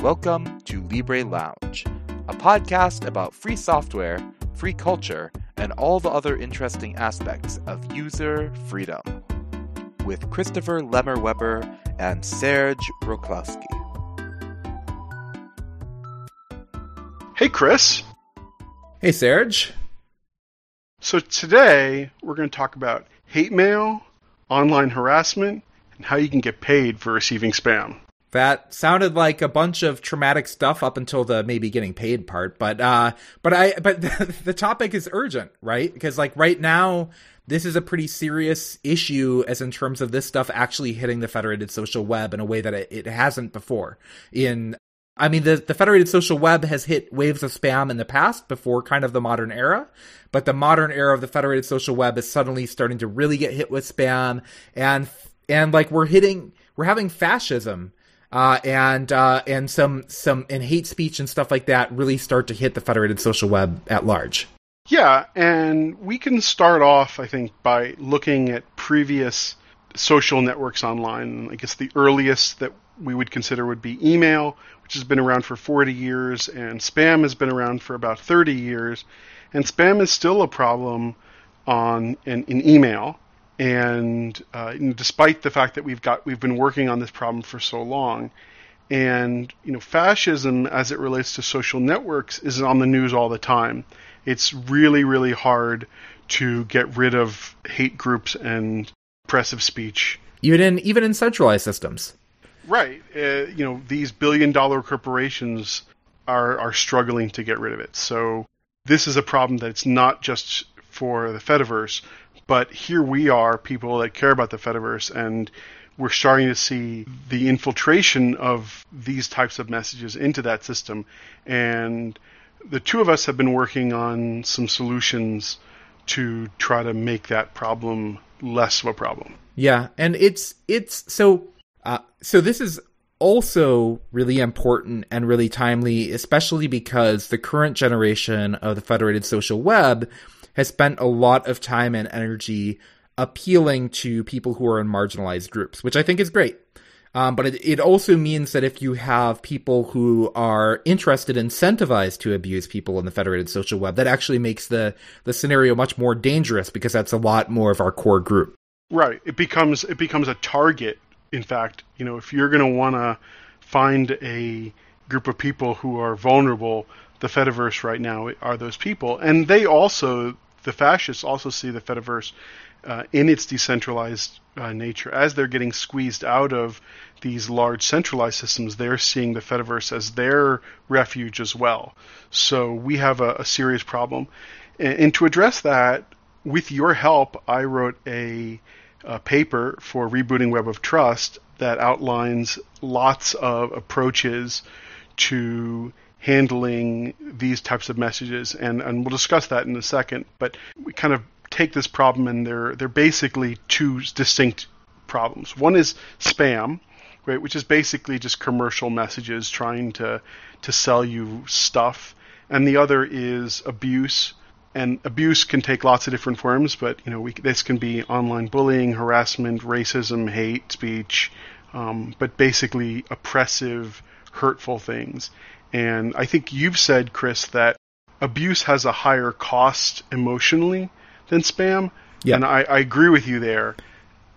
Welcome to Libre Lounge, a podcast about free software, free culture, and all the other interesting aspects of user freedom. With Christopher Lemmer Webber and Serge Wroclawski. Hey, Chris. Hey, Serge. So today we're going to talk about hate mail, online harassment, and how you can get paid for receiving spam. That sounded like a bunch of traumatic stuff up until the maybe getting paid part, but uh, but I but the, topic is urgent, right? Because like right now, this is a pretty serious issue as in terms of this stuff actually hitting the federated social web in a way that it, it hasn't before. In I mean, the, the federated social web has hit waves of spam in the past before kind of the modern era, but the modern era of the federated social web is suddenly starting to really get hit with spam and and like we're hitting we're having fascism uh, and uh, and some some and hate speech and stuff like that really start to hit the federated social web at large. Yeah, and we can start off, I think, by looking at previous social networks online. I guess the earliest that we would consider would be email, which has been around for 40 years, and spam has been around for about 30 years. And spam is still a problem on in, in email. And, uh, despite the fact that we've got we've been working on this problem for so long, and you know, fascism as it relates to social networks is on the news all the time. It's really really hard to get rid of hate groups and oppressive speech. Even in even in centralized systems. Right. Uh, you know, these billion dollar corporations are are struggling to get rid of it. So this is a problem that's not just for the Fediverse, but here we are, people that care about the Fediverse, and we're starting to see the infiltration of these types of messages into that system. And the two of us have been working on some solutions to try to make that problem less of a problem. Yeah, and it's it's so uh, so this is also really important and really timely, especially because the current generation of the federated social web has spent a lot of time and energy appealing to people who are in marginalized groups, which I think is great. Um, but it, it also means that if you have people who are interested, incentivized to abuse people in the federated social web, that actually makes the, the scenario much more dangerous because that's a lot more of our core group. Right. It becomes it becomes a target. In fact, you know, if you're going to want to find a group of people who are vulnerable, the Fediverse right now are those people, and they also the fascists also see the Fediverse uh, in its decentralized uh, nature. As they're getting squeezed out of these large centralized systems, they're seeing the Fediverse as their refuge as well. So we have a, a serious problem. And, and, to address that, with your help, I wrote a, a paper for Rebooting Web of Trust that outlines lots of approaches to handling these types of messages, and, and we'll discuss that in a second. But we kind of take this problem, and they're they're basically two distinct problems. One is spam, right, which is basically just commercial messages trying to to sell you stuff, and the other is abuse. And abuse can take lots of different forms, but you know we, this can be online bullying, harassment, racism, hate speech, um, but basically oppressive, hurtful things. And I think you've said, Chris, that abuse has a higher cost emotionally than spam. Yeah. And I, I agree with you there.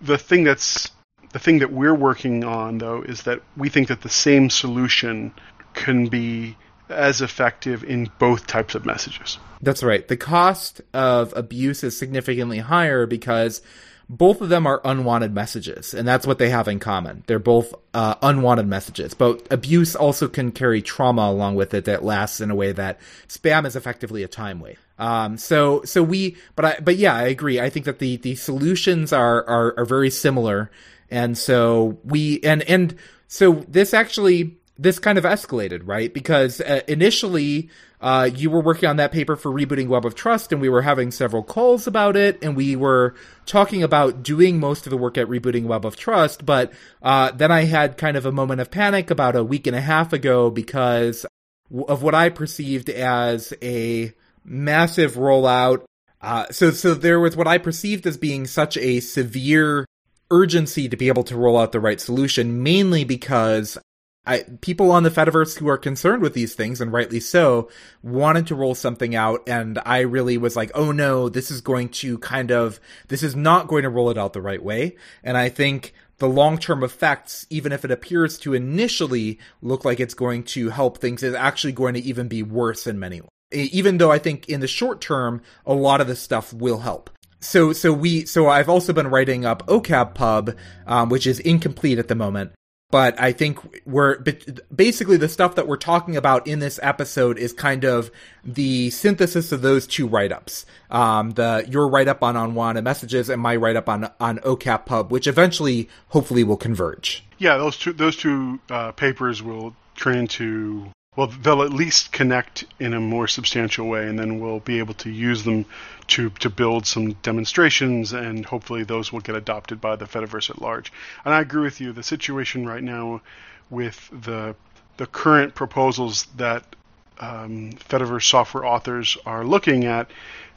The thing that's the thing that we're working on though is that we think that the same solution can be as effective in both types of messages. That's right. The cost of abuse is significantly higher because both of them are unwanted messages, and that's what they have in common. They're both uh, unwanted messages, but abuse also can carry trauma along with it that lasts in a way that spam is effectively a time wave. Um, so, so we, but I, but yeah, I agree. I think that the the solutions are are, are very similar, and so we and and so this actually this kind of escalated, right? Because uh, initially, uh, you were working on that paper for rebooting Web of Trust, and we were having several calls about it, and we were talking about doing most of the work at rebooting Web of Trust. But uh, then I had kind of a moment of panic about a week and a half ago because of what I perceived as a massive rollout. Uh, so, so there was what I perceived as being such a severe urgency to be able to roll out the right solution, mainly because I, people on the Fediverse who are concerned with these things, and rightly so, wanted to roll something out. And I really was like, oh no, this is going to kind of, this is not going to roll it out the right way. And I think the long term effects, even if it appears to initially look like it's going to help things, is actually going to even be worse in many ways. Even though I think in the short term, a lot of this stuff will help so so we so I've also been writing up OCAP Pub, um, which is incomplete at the moment. But I think we're basically the stuff that we're talking about in this episode is kind of the synthesis of those two write ups. Um, the your write up on unwanted messages and my write up on on OCAP Pub, which eventually, hopefully, will converge. Yeah, those two those two uh, papers will turn into well, they'll at least connect in a more substantial way, and then we'll be able to use them to to build some demonstrations, and hopefully those will get adopted by the Fediverse at large. And I agree with you. The situation right now with the the current proposals that um, Fediverse software authors are looking at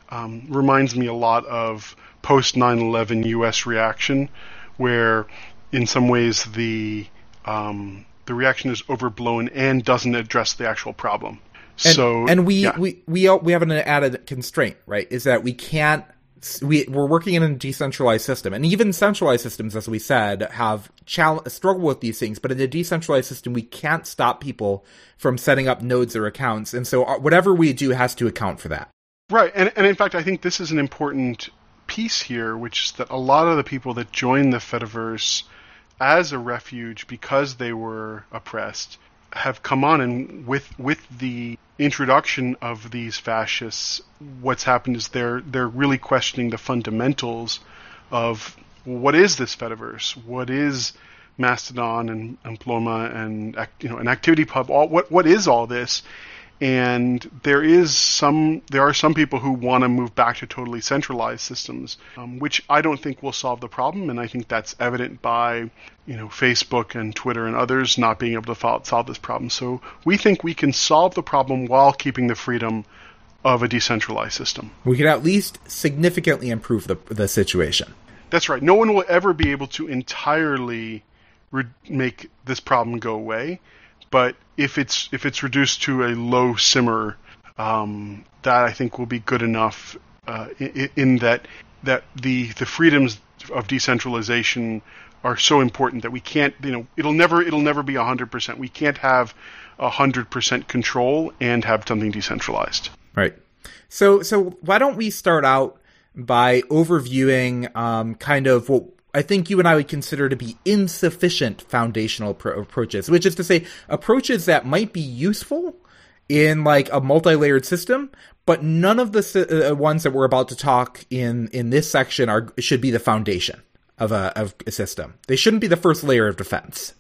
um, reminds me a lot of post 9/11 U.S. reaction, where in some ways the um, the reaction is overblown and doesn't address the actual problem. And, so and we, yeah. we we we have an added constraint, right? Is that we can't we we're working in a decentralized system, and even centralized systems, as we said, have challenge, struggle with these things. But in a decentralized system, we can't stop people from setting up nodes or accounts, and so uh, whatever we do has to account for that. Right, and and in fact, I think this is an important piece here, which is that a lot of the people that join the Fediverse as a refuge because they were oppressed have come on and with with the introduction of these fascists what's happened is they're they're really questioning the fundamentals of what is this fediverse? What is mastodon and, and Pleroma and you know an activity pub? All what what is all this and there is some there are some people who want to move back to totally centralized systems um, which i don't think will solve the problem. And i think that's evident by you know facebook and twitter and others not being able to solve this problem. So we think we can solve the problem while keeping the freedom of a decentralized system. We can at least significantly improve the, the situation. That's right. No one will ever be able to entirely re- make this problem go away but if it's if it's reduced to a low simmer, um, that I think will be good enough uh, in, in, that that the the freedoms of decentralization are so important that we can't you know it'll never it'll never be hundred percent. We can't have hundred percent control and have something decentralized. Right. So so why don't we start out by overviewing um, kind of what I think you and I would consider to be insufficient foundational pro- approaches, which is to say approaches that might be useful in like a multi-layered system, but none of the uh, ones that we're about to talk in in this section are should be the foundation of a of a system. They shouldn't be the first layer of defense.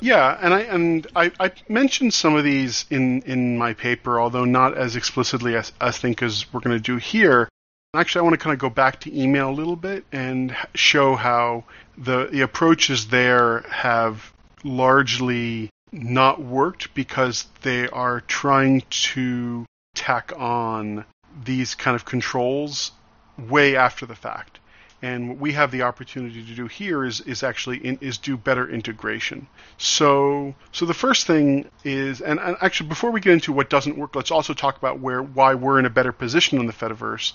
Yeah, and I and I, I mentioned some of these in in my paper, although not as explicitly as I think as we're going to do here. Actually, I want to kind of go back to email a little bit and show how the, the approaches there have largely not worked because they are trying to tack on these kind of controls way after the fact. And what we have the opportunity to do here is is actually in, is do better integration. So so the first thing is, and, and actually before we get into what doesn't work, let's also talk about where why we're in a better position in the Fediverse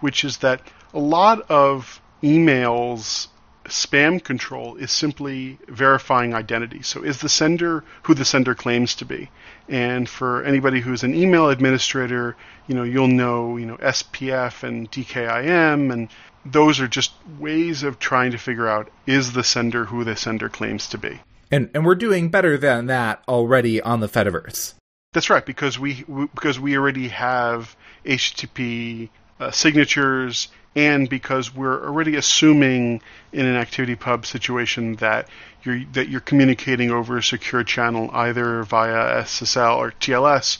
which is that a lot of emails spam control is simply verifying identity. So is the sender who the sender claims to be? And for anybody who's an email administrator, you know, you'll know, you know, SPF and DKIM and those are just ways of trying to figure out is the sender who the sender claims to be. And and we're doing better than that already on the Fediverse. That's right because we, we because we already have HTTP uh, signatures, and because we're already assuming in an ActivityPub situation that you're that you're communicating over a secure channel either via SSL or TLS,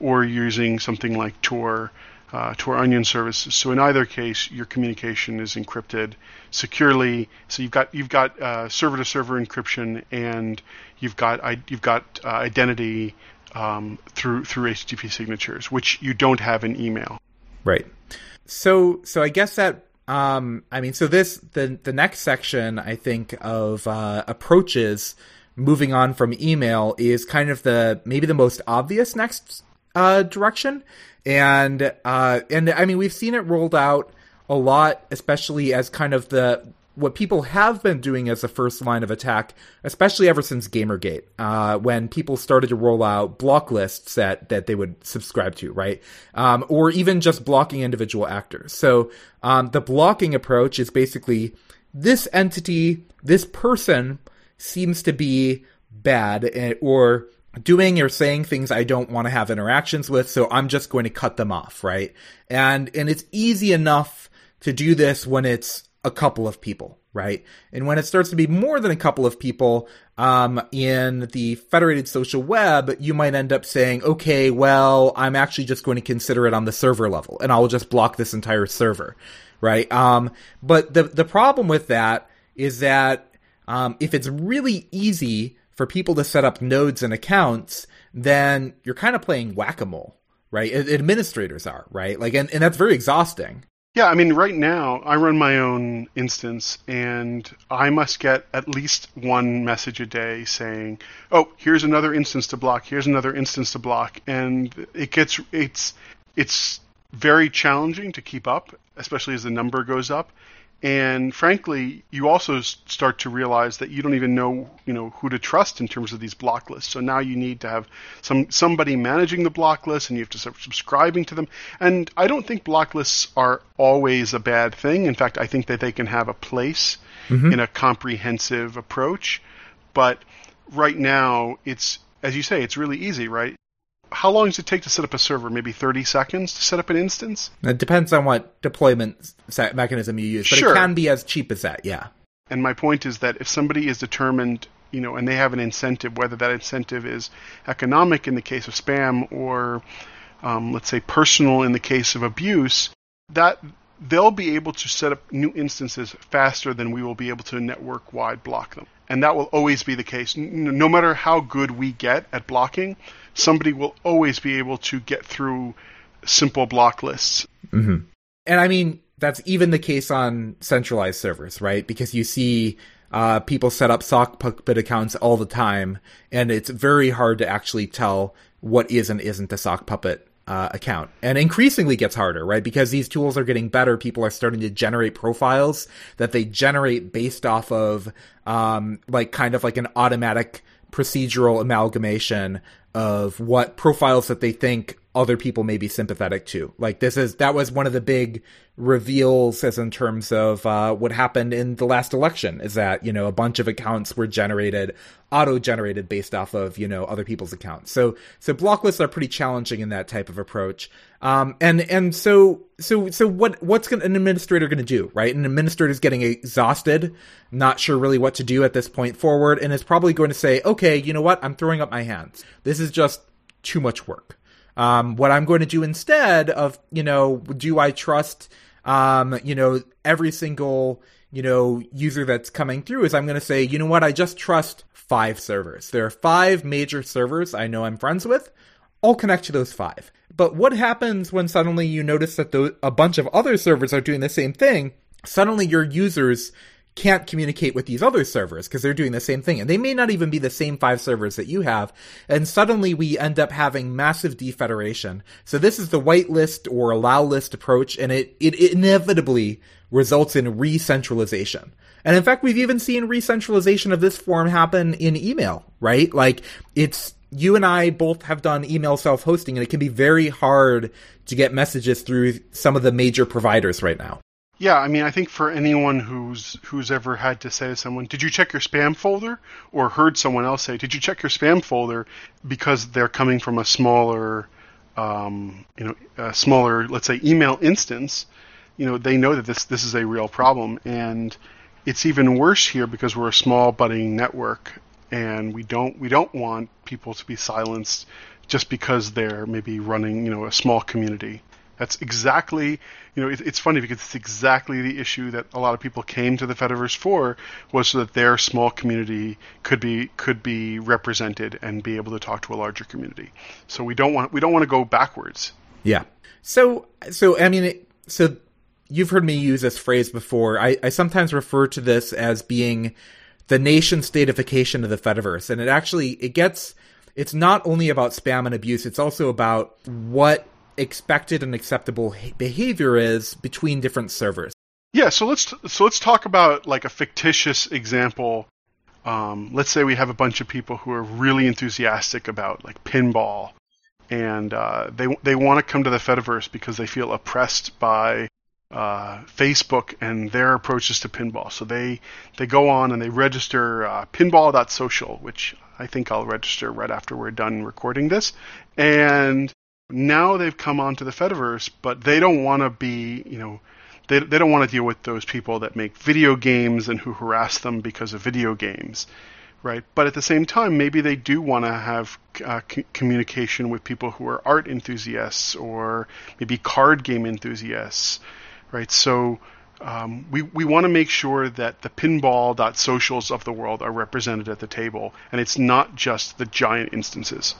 or using something like Tor. Uh, Tor Onion services. So in either case, your communication is encrypted securely. So you've got you've got server to server encryption, and you've got you've got uh, identity um, through through HTTP signatures, which you don't have in email. Right. So so I guess that um I mean so this the the next section I think of uh approaches moving on from email is kind of the maybe the most obvious next uh, direction. And uh, and I mean we've seen it rolled out a lot, especially as kind of the what people have been doing as a first line of attack, especially ever since Gamergate, uh, when people started to roll out block lists that, that they would subscribe to, right? Um, or even just blocking individual actors. So, um, the blocking approach is basically this entity, this person seems to be bad eh, or doing or saying things I don't want to have interactions with, so I'm just going to cut them off, right? And, and it's easy enough to do this when it's a couple of people, right? And when it starts to be more than a couple of people, um, in the federated social web, you might end up saying, okay, well, I'm actually just going to consider it on the server level and I'll just block this entire server, right? Um, but the, the problem with that is that, um, if it's really easy for people to set up nodes and accounts, then you're kind of playing whack-a-mole, right? Administrators are, right? Like, and, and that's very exhausting. Yeah, I mean, right now I run my own instance, and I must get at least one message a day saying, "Oh, here's another instance to block. Here's another instance to block," and it gets it's it's very challenging to keep up, especially as the number goes up. And frankly, you also start to realize that you don't even know, you know, who to trust in terms of these block lists. So now you need to have some somebody managing the block lists, and you have to start subscribing to them. And I don't think block lists are always a bad thing. In fact, I think that they can have a place mm-hmm. in a comprehensive approach. But right now, it's as you say, it's really easy, right? How long does it take to set up a server? Maybe 30 seconds to set up an instance? It depends on what deployment mechanism you use, but sure. it can be as cheap as that, yeah. And my point is that if somebody is determined, you know, and they have an incentive, whether that incentive is economic in the case of spam or, um, let's say, personal in the case of abuse, that they'll be able to set up new instances faster than we will be able to network wide block them. And that will always be the case. No matter how good we get at blocking, somebody will always be able to get through simple block lists. Mm-hmm. And I mean, that's even the case on centralized servers, right? Because you see uh, people set up sock puppet accounts all the time, and it's very hard to actually tell what is and isn't a sock puppet uh, account. And increasingly gets harder, right? Because these tools are getting better. People are starting to generate profiles that they generate based off of, um, like kind of like an automatic procedural amalgamation of what profiles that they think other people may be sympathetic to. Like this is that was one of the big reveals as in terms of uh, what happened in the last election is that you know a bunch of accounts were generated auto generated based off of you know other people's accounts. So so block lists are pretty challenging in that type of approach. Um, and and so so so what what's gonna, an administrator going to do right? An administrator is getting exhausted, not sure really what to do at this point forward, and is probably going to say, okay, you know what, I'm throwing up my hands. This is just too much work. Um, what I'm going to do instead of, you know, do I trust, um, you know, every single, you know, user that's coming through is I'm going to say, you know what, I just trust five servers. There are five major servers I know I'm friends with. I'll connect to those five. But what happens when suddenly you notice that a bunch of other servers are doing the same thing? Suddenly your users can't communicate with these other servers because they're doing the same thing. And they may not even be the same five servers that you have. And suddenly we end up having massive defederation. So this is the whitelist or allow list approach, and it, it inevitably results in re-centralization. And in fact, we've even seen re-centralization of this form happen in email, right? Like it's, you and I both have done email self-hosting and it can be very hard to get messages through some of the major providers right now. Yeah, I mean, I think for anyone who's who's ever had to say to someone, "Did you check your spam folder?" or heard someone else say, "Did you check your spam folder?" because they're coming from a smaller, um, you know, a smaller, let's say, email instance, you know, they know that this this is a real problem, and it's even worse here because we're a small budding network, and we don't we don't want people to be silenced just because they're maybe running, you know, a small community. That's exactly, you know, it, it's funny because it's exactly the issue that a lot of people came to the Fediverse for was so that their small community could be could be represented and be able to talk to a larger community. So we don't want we don't want to go backwards. Yeah. So so I mean, so you've heard me use this phrase before. I, I sometimes refer to this as being the nation statification of the Fediverse. And it actually, it gets, it's not only about spam and abuse, it's also about what expected and acceptable behavior is between different servers. Yeah, so let's so let's talk about like a fictitious example. Um, let's say we have a bunch of people who are really enthusiastic about like pinball, and uh, they they want to come to the Fediverse because they feel oppressed by uh, Facebook and their approaches to pinball. So they they go on and they register uh, pinball.social, which I think I'll register right after we're done recording this, and now they've come onto the Fediverse, but they don't want to be you know they, they don't want to deal with those people that make video games and who harass them because of video games, right? But at the same time, maybe they do want to have uh, c- communication with people who are art enthusiasts or maybe card game enthusiasts, right? So um, we, we want to make sure that the pinball.socials of the world are represented at the table, and it's not just the giant instances.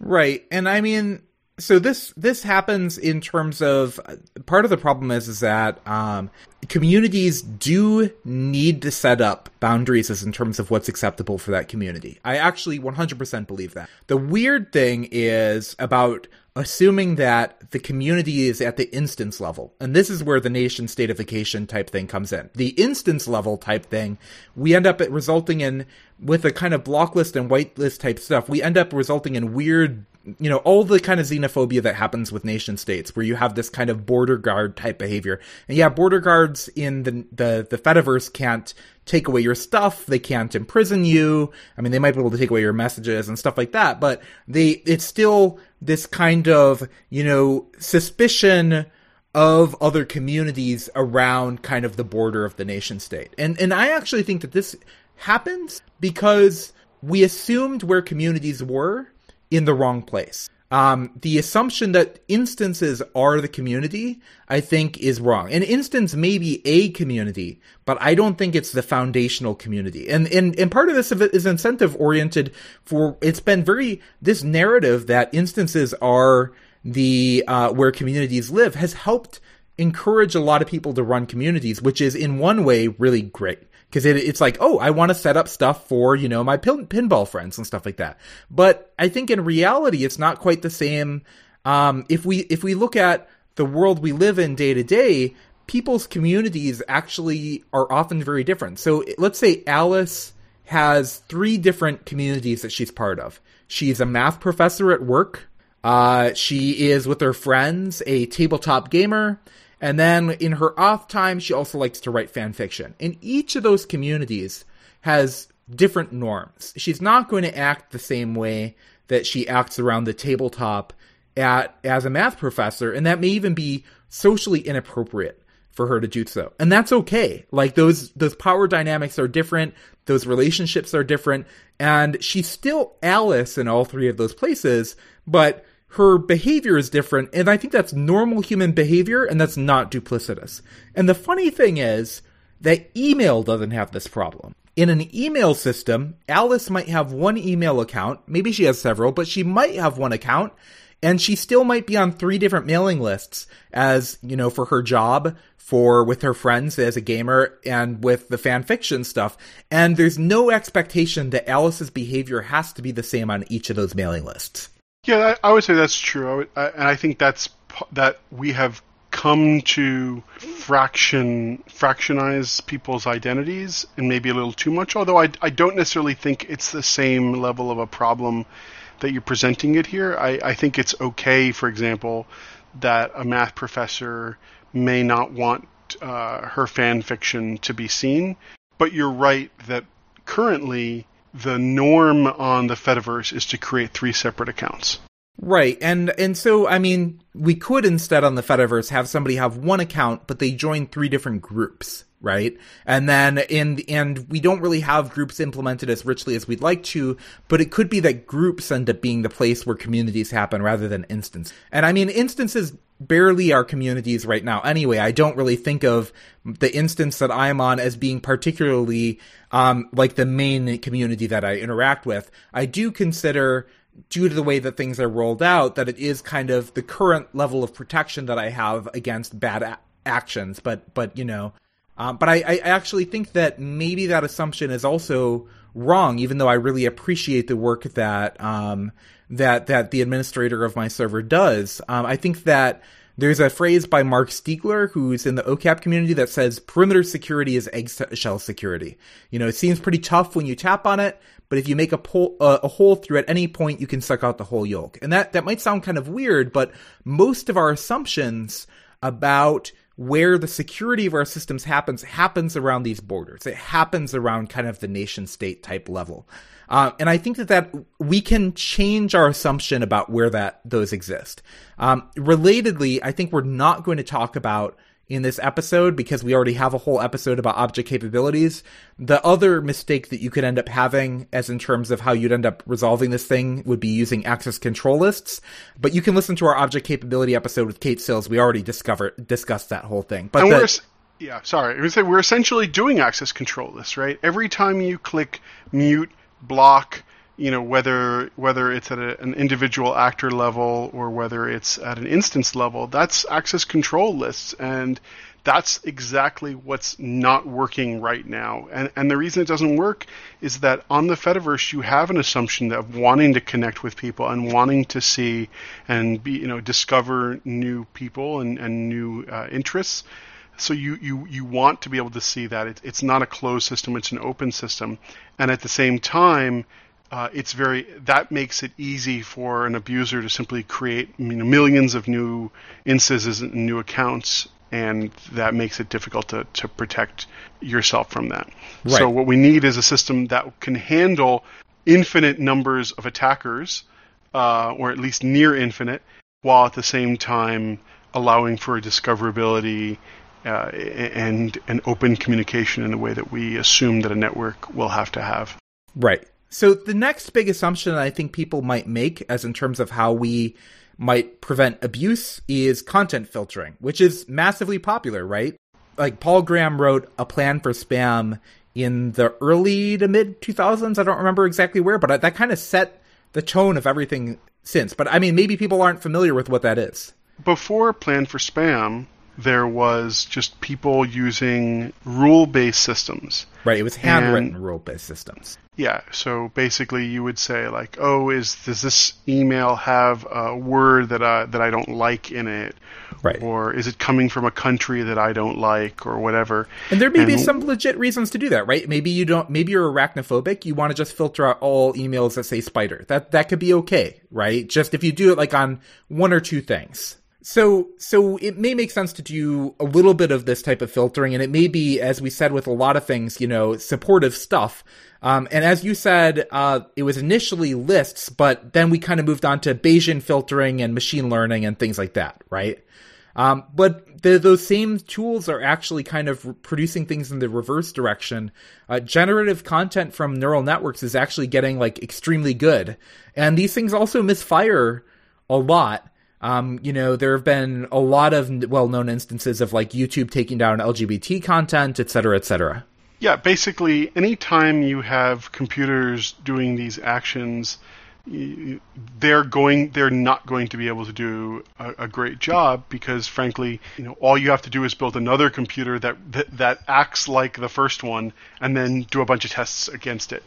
Right. And I mean, so this this happens in terms of part of the problem is is that um, communities do need to set up boundaries as in terms of what's acceptable for that community. I actually 100% believe that. The weird thing is about assuming that the community is at the instance level. And this is where the nation statification type thing comes in. The instance level type thing, we end up resulting in, with a kind of block list and whitelist type stuff, we end up resulting in weird you know all the kind of xenophobia that happens with nation states where you have this kind of border guard type behavior. And yeah border guards in the the the fediverse can't take away your stuff. They can't imprison you. I mean they might be able to take away your messages and stuff like that but they it's still this kind of you know suspicion of other communities around kind of the border of the nation state. And and i actually think that this happens because we assumed where communities were in the wrong place. Um, the assumption that instances are the community, I think, is wrong. An instance may be a community, but I don't think it's the foundational community. And and and part of this is incentive oriented for. It's been very this narrative that instances are the uh, where communities live has helped encourage a lot of people to run communities, which is in one way really great because it, it's like, oh, I want to set up stuff for you know my pin, pinball friends and stuff like that. But I think in reality, it's not quite the same. Um, if we if we look at the world we live in day to day, people's communities actually are often very different. So let's say Alice has three different communities that she's part of. She's a math professor at work. Uh, she is with her friends a tabletop gamer. And then in her off time, she also likes to write fan fiction. And each of those communities has different norms. She's not going to act the same way that she acts around the tabletop at as a math professor, and that may even be socially inappropriate for her to do so. And that's okay. Like those those power dynamics are different, those relationships are different, and she's still Alice in all three of those places, but her behavior is different, and I think that's normal human behavior, and that's not duplicitous. And the funny thing is that email doesn't have this problem. In an email system, Alice might have one email account, maybe she has several, but she might have one account, and she still might be on three different mailing lists as, you know, for her job, for with her friends as a gamer, and with the fan fiction stuff. And there's no expectation that Alice's behavior has to be the same on each of those mailing lists. Yeah, I, I would say that's true. I would, I, and I think that's that we have come to fraction fractionize people's identities and maybe a little too much. Although I, I don't necessarily think it's the same level of a problem that you're presenting it here. I, I think it's okay, for example, that a math professor may not want uh, her fan fiction to be seen. But you're right that currently the norm on the Fediverse is to create three separate accounts. Right. And and so I mean, we could instead on the Fediverse have somebody have one account but they join three different groups, right? And then in and we don't really have groups implemented as richly as we'd like to, but it could be that groups end up being the place where communities happen rather than instance. And I mean, instances barely our communities right now. Anyway, I don't really think of the instance that I'm on as being particularly um, like the main community that I interact with. I do consider, due to the way that things are rolled out, that it is kind of the current level of protection that I have against bad a- actions. But but you know, Um, but I, I actually think that maybe that assumption is also wrong, even though I really appreciate the work that um, that that the administrator of my server does. Um, I think that there's a phrase by Marc Stiegler, who's in the OCAP community, that says perimeter security is eggshell security. You know, it seems pretty tough when you tap on it, but if you make a, pole, uh, a hole through at any point, you can suck out the whole yolk. And that, that might sound kind of weird, but most of our assumptions about where the security of our systems happens happens around these borders. It happens around kind of the nation state type level. Uh, and I think that, that we can change our assumption about where that those exist. Um, relatedly, I think we're not going to talk about in this episode because we already have a whole episode about object capabilities. The other mistake that you could end up having, as in terms of how you'd end up resolving this thing, would be using access control lists. But you can listen to our object capability episode with Kate Sills. We already discovered discussed that whole thing. But the, yeah, sorry, I was say we're essentially doing access control lists, right? Every time you click mute block you know whether whether it's at a, an individual actor level or whether it's at an instance level that's access control lists. And that's exactly what's not working right now. And and the reason it doesn't work is that on the fediverse you have an assumption of wanting to connect with people and wanting to see and be you know discover new people and and new uh, interests. So you, you, you want to be able to see that. It, it's not a closed system. It's an open system. And at the same time uh, it's very that makes it easy for an abuser to simply create you know, millions of new instances and new accounts and that makes it difficult to, to protect yourself from that right. so what we need is a system that can handle infinite numbers of attackers uh, or at least near infinite while at the same time allowing for discoverability uh, and an open communication in the way that we assume that a network will have to have. Right. So the next big assumption that I think people might make, as in terms of how we might prevent abuse, is content filtering, which is massively popular, right? Like Paul Graham wrote a plan for spam in the early to mid 2000s. I don't remember exactly where, but that kind of set the tone of everything since. But I mean, maybe people aren't familiar with what that is. Before Plan for Spam, there was just people using rule based systems. Right, it was handwritten rule based systems. Yeah, so basically you would say like, "Oh, is does this email have a word that I that I don't like in it?" Right. Or is it coming from a country that I don't like or whatever? And there may and, be some legit reasons to do that, right? Maybe you don't maybe you're arachnophobic, you want to just filter out all emails that say spider. That that could be okay, right? Just if you do it like on one or two things. So, so it may make sense to do a little bit of this type of filtering, and it may be, as we said with a lot of things, you know, supportive stuff. Um, and as you said, uh, it was initially lists, but then we kind of moved on to Bayesian filtering and machine learning and things like that, right? Um, but the, those same tools are actually kind of producing things in the reverse direction. Uh, generative content from neural networks is actually getting like extremely good, and these things also misfire a lot. Um, you know, there have been a lot of well-known instances of like YouTube taking down LGBT content, et cetera, et cetera. Yeah, basically, anytime you have computers doing these actions, they're going they're not going to be able to do a, a, great job because frankly you know all you have to do is build another computer that, that that acts like the first one and then do a bunch of tests against it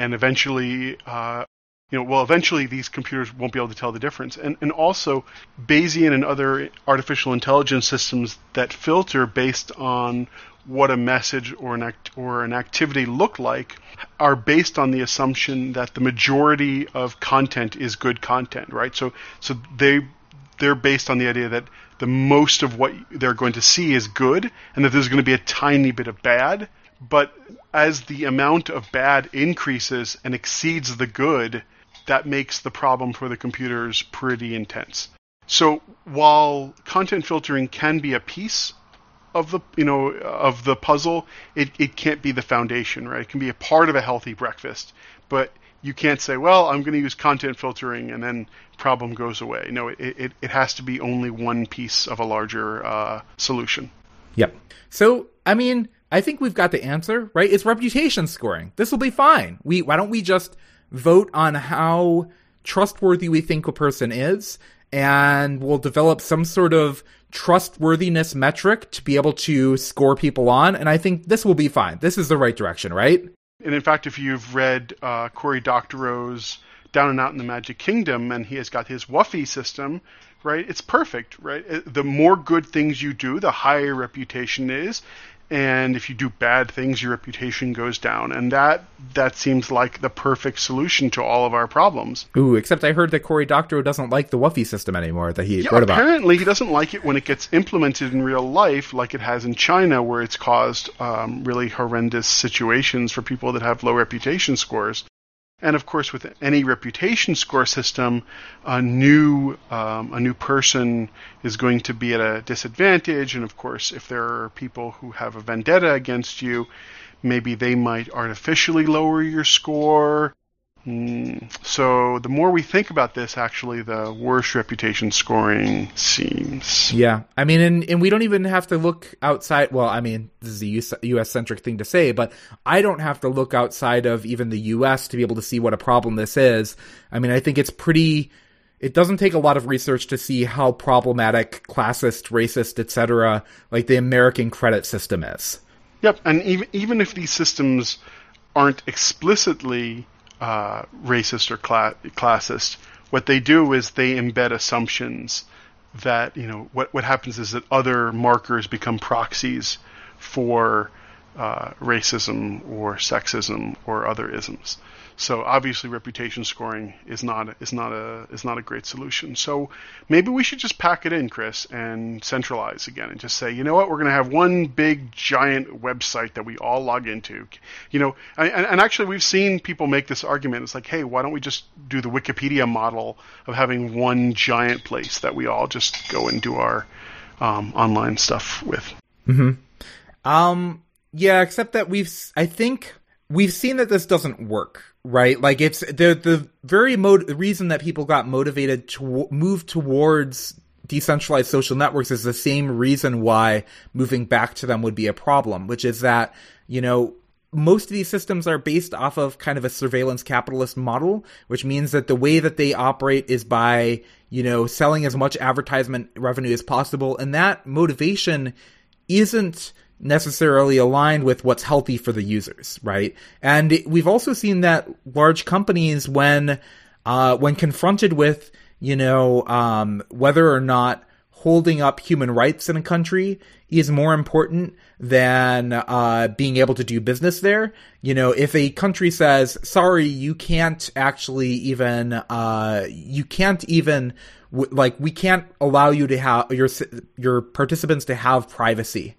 and eventually uh, you know, well, eventually these computers won't be able to tell the difference. And, and also, Bayesian and other artificial intelligence systems that filter based on what a message or an act or an activity look like are based on the assumption that the majority of content is good content, right? So so they they're based on the idea that the most of what they're going to see is good and that there's going to be a tiny bit of bad, but as the amount of bad increases and exceeds the good, that makes the problem for the computers pretty intense. So while content filtering can be a piece of the you know of the puzzle, it, it can't be the foundation, right? It can be a part of a healthy breakfast, but you can't say, well, I'm going to use content filtering and then problem goes away. No, it, it, it has to be only one piece of a larger uh, solution. Yep. So, I mean, I think we've got the answer, right? It's reputation scoring. This will be fine. We why don't we just vote on how trustworthy we think a person is and we'll develop some sort of trustworthiness metric to be able to score people on. And I think this will be fine. This is the right direction, right? And in fact, if you've read uh, Cory Doctorow's Down and Out in the Magic Kingdom, and he has got his Whuffie system, right? It's perfect, right? The more good things you do, the higher reputation is, and if you do bad things, your reputation goes down, and that that seems like the perfect solution to all of our problems. Ooh, except I heard that Cory Doctorow doesn't like the Whuffie system anymore that he yeah, wrote about. Apparently, he doesn't like it when it gets implemented in real life, like it has in China, where it's caused um, really horrendous situations for people that have low reputation scores. And of course, with any reputation score system, a new um, a new person is going to be at a disadvantage. And of course, if there are people who have a vendetta against you, maybe they might artificially lower your score. Mm, so the more we think about this, actually, the worse reputation scoring seems. Yeah, I mean, and and we don't even have to look outside. Well, I mean, this is a U.S. centric thing to say, but I don't have to look outside of even the U.S. to be able to see what a problem this is. I mean, I think it's pretty. It doesn't take a lot of research to see how problematic, classist, racist, etc., like the American credit system is. Yep, and even even if these systems aren't explicitly uh, racist or cla- classist. What they do is they embed assumptions that you know what what happens is that other markers become proxies for uh, racism or sexism or other isms. So obviously, reputation scoring is not is not a is not a great solution. So maybe we should just pack it in, Chris, and centralize again, and just say, you know what, we're going to have one big giant website that we all log into. You know, and, and actually, we've seen people make this argument. It's like, hey, why don't we just do the Wikipedia model of having one giant place that we all just go and do our um, online stuff with? Hmm. Um. Yeah. Except that we've, I think we've seen that this doesn't work right? Like it's the the very mo- reason that people got motivated to move towards decentralized social networks is the same reason why moving back to them would be a problem, which is that you know most of these systems are based off of kind of a surveillance capitalist model, which means that the way that they operate is by, you know, selling as much advertisement revenue as possible. And that motivation isn't necessarily aligned with what's healthy for the users, right? And we've also seen that large companies, when uh, when confronted with you know um, whether or not holding up human rights in a country is more important than uh, being able to do business there. You know, if a country says, "Sorry, you can't actually even uh, you can't even." like we can't allow you to have your your participants to have privacy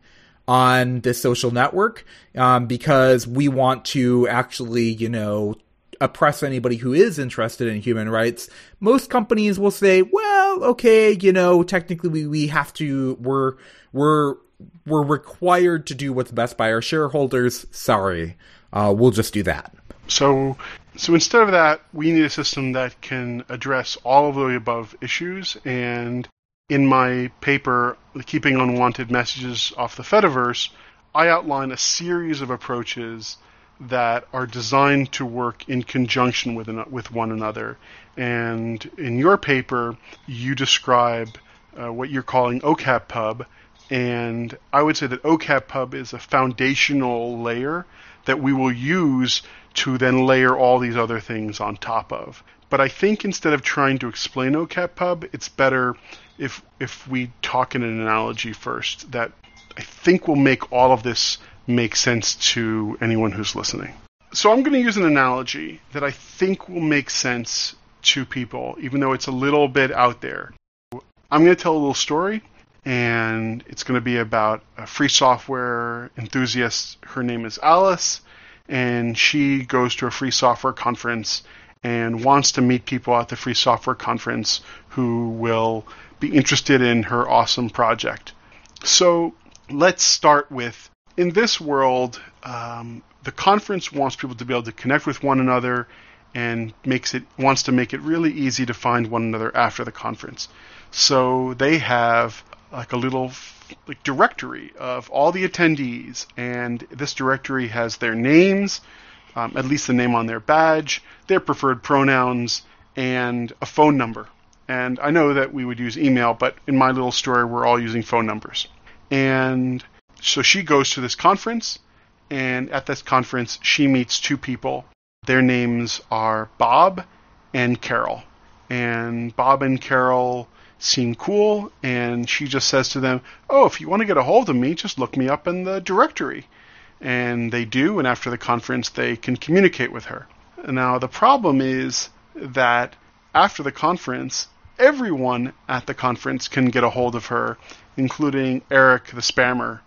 on this social network um, because we want to actually, you know, oppress anybody who is interested in human rights. Most companies will say, well, okay, you know, technically we, we have to, we're, we're, we're required to do what's best by our shareholders. Sorry. Uh, we'll just do that. So, so instead of that, we need a system that can address all of the above issues and in my paper, Keeping Unwanted Messages Off the Fediverse, I outline a series of approaches that are designed to work in conjunction with, an, with one another. And in your paper, you describe uh, what you're calling OCAP Pub, and I would say that OCAP Pub is a foundational layer that we will use to then layer all these other things on top of. But I think instead of trying to explain OCAP Pub, it's better if if we talk in an analogy first that I think will make all of this make sense to anyone who's listening. So I'm going to use an analogy that I think will make sense to people, even though it's a little bit out there. I'm going to tell a little story, and it's going to be about a free software enthusiast. Her name is Alice, and she goes to a free software conference and wants to meet people at the free software conference who will be interested in her awesome project. So let's start with in this world, um, the conference wants people to be able to connect with one another and makes it wants to make it really easy to find one another after the conference. So they have like a little like directory of all the attendees, and this directory has their names, um, at least the name on their badge, their preferred pronouns, and a phone number And I know that we would use email, but in my little story, we're all using phone numbers. And so she goes to this conference, and at this conference, she meets two people. Their names are Bob and Carol. And Bob and Carol seem cool, and she just says to them, Oh, if you want to get a hold of me, just look me up in the directory. And they do, and after the conference, they can communicate with her. Now, the problem is that after the conference, everyone at the conference can get a hold of her, including Eric the spammer.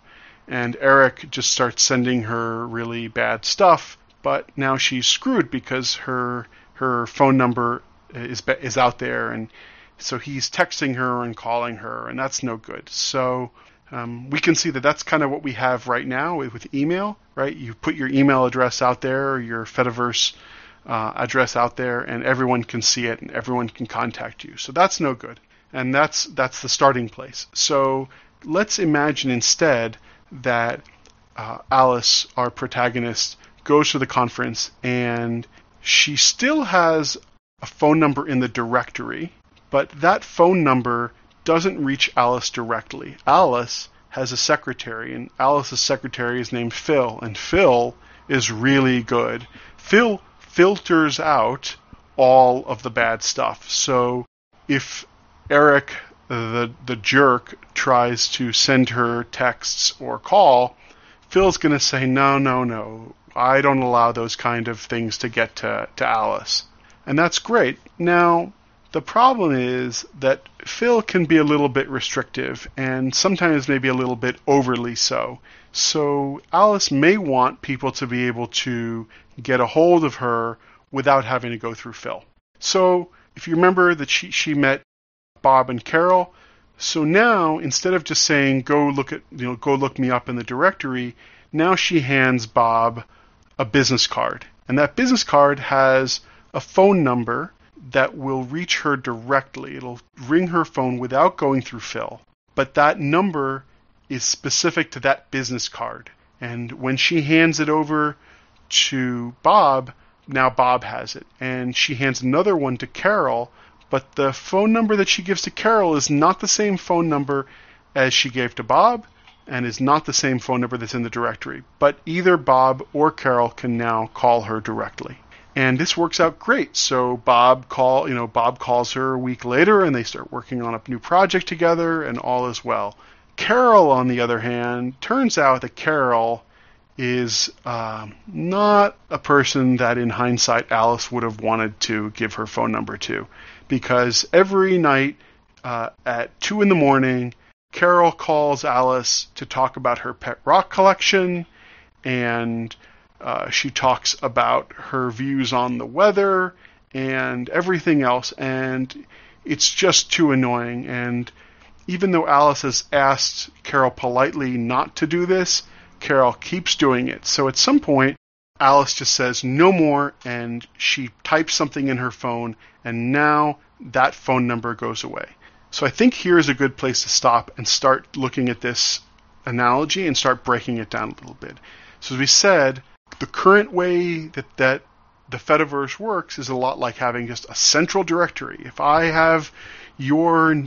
And Eric just starts sending her really bad stuff, but now she's screwed because her her phone number is is out there, and so he's texting her and calling her, and that's no good. So um, we can see that that's kind of what we have right now with, with, email, right? You put your email address out there, or your Fediverse uh, address out there, and everyone can see it, and everyone can contact you. So that's no good, and that's that's the starting place. So let's imagine instead that uh, Alice, our protagonist, goes to the conference and she still has a phone number in the directory, but that phone number doesn't reach Alice directly. Alice has a secretary, and Alice's secretary is named Phil, and Phil is really good. Phil filters out all of the bad stuff. So if Eric, the the jerk, tries to send her texts or call, Phil's going to say, no, no, no. I don't allow those kind of things to get to, to Alice. And that's great. Now, the problem is that Phil can be a little bit restrictive and sometimes maybe a little bit overly so. So Alice may want people to be able to get a hold of her without having to go through Phil. So if you remember that she, she met Bob and Carol, so now instead of just saying go look at you know go look me up in the directory, now she hands Bob a business card. And that business card has a phone number that will reach her directly. It'll ring her phone without going through Phil. But that number is specific to that business card. And when she hands it over to Bob, now Bob has it. And she hands another one to Carol, but the phone number that she gives to Carol is not the same phone number as she gave to Bob and is not the same phone number that's in the directory. But either Bob or Carol can now call her directly. And this works out great. So Bob call, you know, Bob calls her a week later and they start working on a new project together and all is well. Carol, on the other hand, turns out that Carol is uh, not a person that in hindsight Alice would have wanted to give her phone number to because every night uh, at 2 in the morning, Carol calls Alice to talk about her pet rock collection, and uh, she talks about her views on the weather and everything else, and it's just too annoying. And even though Alice has asked Carol politely not to do this, Carol keeps doing it. So at some point, Alice just says no more, and she types something in her phone, and now that phone number goes away. So I think here is a good place to stop and start looking at this analogy and start breaking it down a little bit. So as we said, the current way that, that the Fediverse works is a lot like having just a central directory. If I have your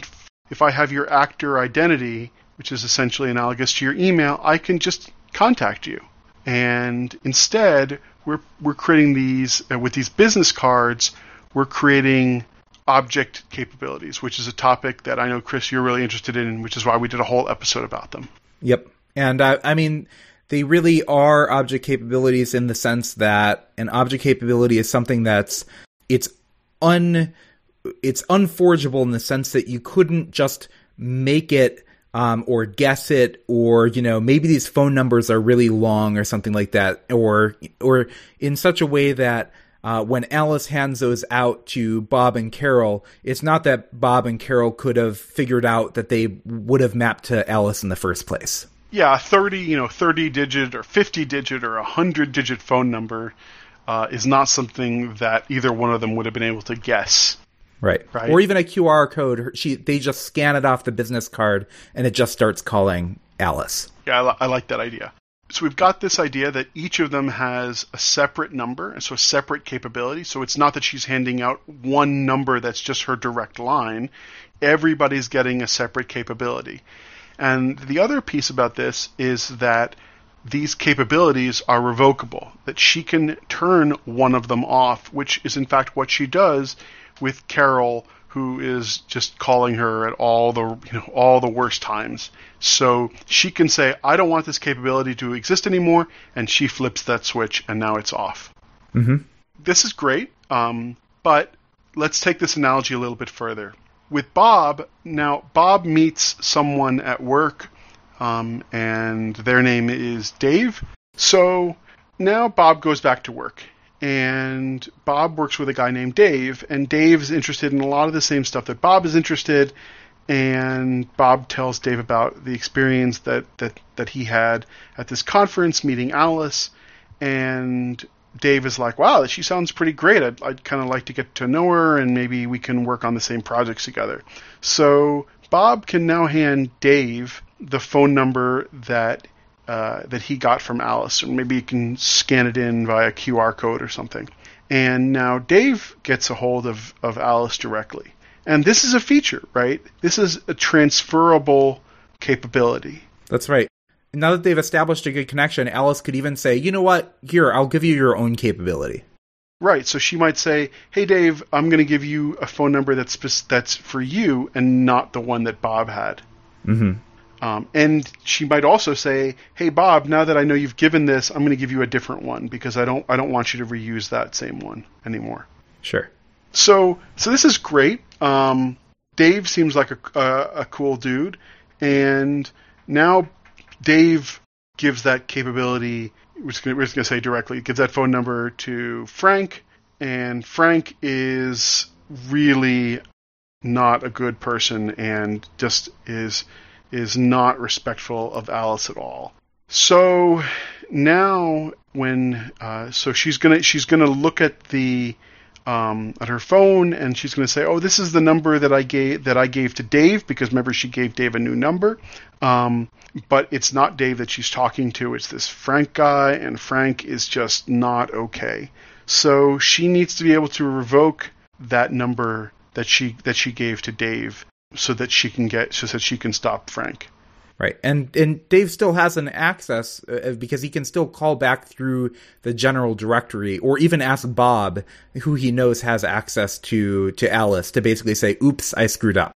if I have your actor identity, which is essentially analogous to your email, I can just contact you. And instead, we're we're creating these uh, with these business cards. We're creating object capabilities, which is a topic that I know Chris you're really interested in, which is why we did a whole episode about them. Yep, and uh, I mean they really are object capabilities in the sense that an object capability is something that's it's un it's unforgeable in the sense that you couldn't just make it um, or guess it, or you know maybe these phone numbers are really long or something like that, or or in such a way that uh, when Alice hands those out to Bob and Carol, it's not that Bob and Carol could have figured out that they would have mapped to Alice in the first place. Yeah, thirty, you know, thirty digit or fifty digit or a hundred digit phone number uh, is not something that either one of them would have been able to guess. Right. right. Or even a QR code. She they just scan it off the business card and it just starts calling Alice. Yeah, I, li- I like that idea. so we've got this idea that each of them has a separate number, and so a separate capability. So it's not that she's handing out one number that's just her direct line. Everybody's getting a separate capability. And the other piece about this is that these capabilities are revocable, that she can turn one of them off, which is in fact what she does with Carol who is just calling her at all the you know all the worst times. So she can say, "I don't want this capability to exist anymore," and she flips that switch, and now it's off. Mm-hmm. This is great, um, but let's take this analogy a little bit further. With Bob, now Bob meets someone at work, um, and their name is Dave. So now Bob goes back to work and Bob works with a guy named Dave, and Dave's interested in a lot of the same stuff that Bob is interested. And Bob tells Dave about the experience that that that he had at this conference meeting Alice, and Dave is like, "Wow, she sounds pretty great. I'd, I'd kind of like to get to know her, and maybe we can work on the same projects together." So Bob can now hand Dave the phone number that uh, that he got from Alice, or maybe you can scan it in via QR code or something. And now Dave gets a hold of, of Alice directly. And this is a feature, right? This is a transferable capability. That's right. Now that they've established a good connection, Alice could even say, you know what, here, I'll give you your own capability. Right. So she might say, "Hey, Dave, I'm going to give you a phone number that's that's for you and not the one that Bob had." Mm-hmm. Um, and she might also say, "Hey Bob, now that I know you've given this, I'm going to give you a different one because I don't I don't want you to reuse that same one anymore." Sure. So so this is great. Um, Dave seems like a, a, a cool dude, and now Dave gives that capability. We're just going to say directly gives that phone number to Frank, and Frank is really not a good person and just is is not respectful of Alice at all. So now when uh, so she's gonna she's gonna look at the um, at her phone and she's gonna say, oh, this is the number that I gave that I gave to Dave because remember she gave Dave a new number, um, but it's not Dave that she's talking to. It's this Frank guy, and Frank is just not okay. So she needs to be able to revoke that number that she that she gave to Dave so that she can get so that she can stop Frank. Right, and and Dave still has an access uh, because he can still call back through the general directory, or even ask Bob, who he knows has access to to Alice, to basically say, "Oops, I screwed up."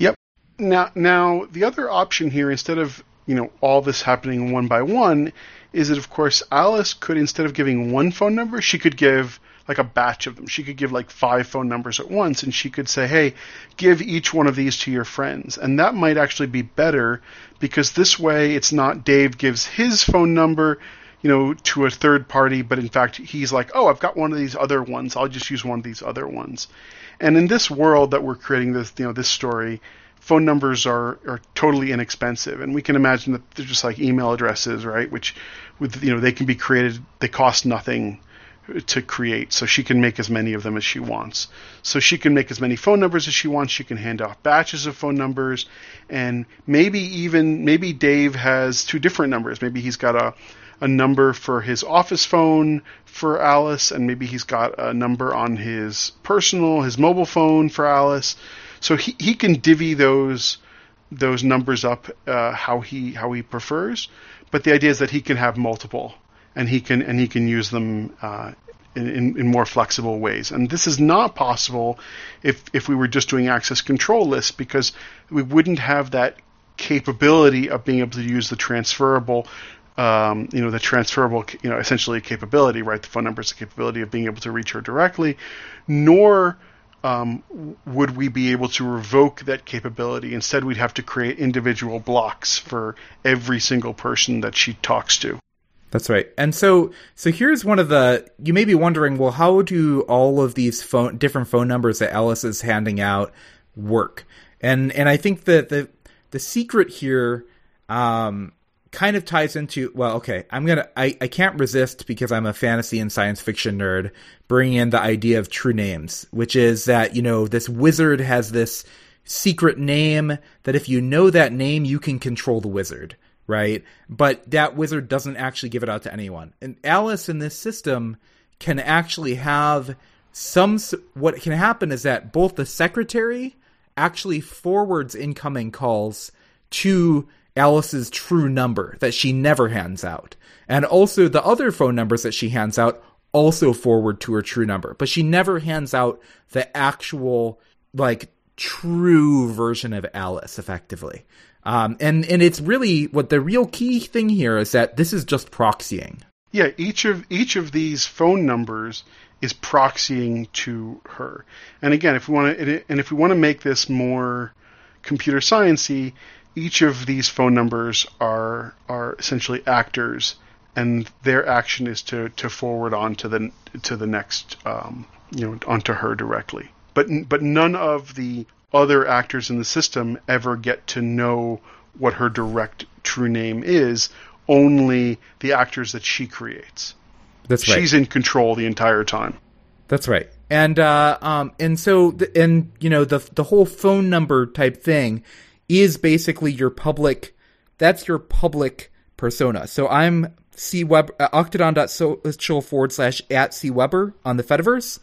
Yep. Now, now the other option here, instead of you know all this happening one by one, is that of course Alice could instead of giving one phone number, she could give like a batch of them. She could give like five phone numbers at once and she could say, "Hey, give each one of these to your friends." And that might actually be better because this way it's not Dave gives his phone number, you know, to a third party, but in fact he's like, "Oh, I've got one of these other ones. I'll just use one of these other ones." And in this world that we're creating this, you know, this story, phone numbers are, are totally inexpensive and we can imagine that they're just like email addresses right which with you know they can be created they cost nothing to create so she can make as many of them as she wants. So she can make as many phone numbers as she wants. She can hand off batches of phone numbers and maybe even maybe Dave has two different numbers. Maybe he's got a a number for his office phone for Alice and maybe he's got a number on his personal, his mobile phone for Alice. So he he can divvy those those numbers up uh, how he how he prefers. But the idea is that he can have multiple and he can and he can use them uh, in, in, more flexible ways. And this is not possible if if we were just doing access control lists because we wouldn't have that capability of being able to use the transferable. Um, you know the transferable, you know, essentially capability, right? The phone number is the capability of being able to reach her directly, nor um, would we be able to revoke that capability. Instead, we'd have to create individual blocks for every single person that she talks to. That's right. And so so here's one of the you may be wondering, well, how do all of these phone different phone numbers that Alice is handing out work? And and I think that the the secret here um kind of ties into well okay i'm gonna I, I can't resist because i'm a fantasy and science fiction nerd bringing in the idea of true names which is that you know this wizard has this secret name that if you know that name you can control the wizard right? But that wizard doesn't actually give it out to anyone. And Alice in this system can actually have some. What can happen is that both the secretary actually forwards incoming calls to Alice's true number that she never hands out. And also the other phone numbers that she hands out also forward to her true number. But she never hands out the actual, like, true version of Alice effectively. Um, and, and it's really what the real key thing here is that this is just proxying. Yeah, each of each of these phone numbers is proxying to her. And again, if we want to and if we want to make this more computer sciencey, each of these phone numbers are are essentially actors, and their action is to, to forward on to the to the next um, you know onto her directly. But but none of the other actors in the system ever get to know what her direct true name is. Only the actors that she creates. That's right. She's in control the entire time. That's right. And uh, um, and so the, and you know the the whole phone number type thing is basically your public. That's your public persona. So I'm C Web uh, octodon.social forward slash at C Webber on the Fediverse.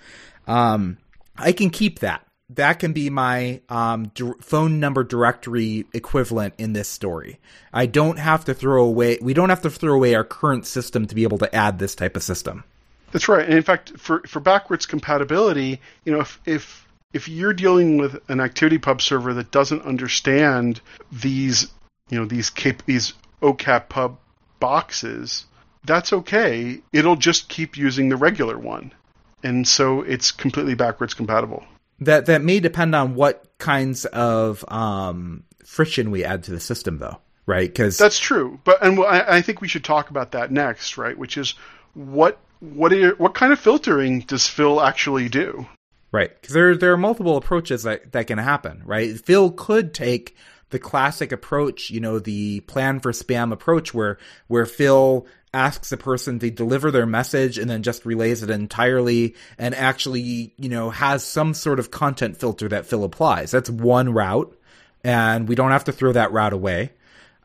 Um, I can keep that. That can be my um, di- phone number directory equivalent in this story. I don't have to throw away. We don't have to throw away our current system to be able to add this type of system. That's right. And in fact, for for backwards compatibility, you know, if if if you're dealing with an ActivityPub server that doesn't understand these, you know, these cap- these OcapPub boxes, that's okay. It'll just keep using the regular one. And so it's completely backwards compatible. That that may depend on what kinds of um, friction we add to the system, though, right? Because that's true. But and I, I think we should talk about that next, right? Which is what what are, what kind of filtering does Phil actually do? Right, because there there are multiple approaches that that can happen. Right, Phil could take the classic approach, you know, the plan for spam approach, where where Phil asks a person to deliver their message and then just relays it entirely, and actually, you know, has some sort of content filter that Phil applies. That's one route, and we don't have to throw that route away.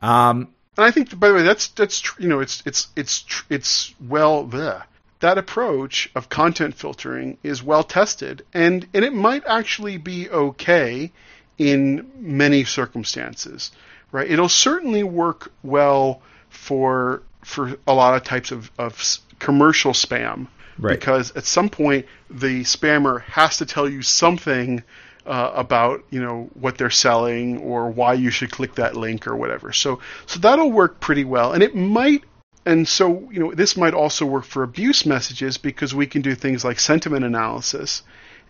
Um, and I think, by the way, that's that's you know, it's it's it's it's well there that approach of content filtering is well tested and, and it might actually be okay in many circumstances, right? It'll certainly work well for for a lot of types of, of commercial spam right. because at some point the spammer has to tell you something uh, about you know what they're selling or why you should click that link or whatever. So so that'll work pretty well, and it might and so, you know, this might also work for abuse messages because we can do things like sentiment analysis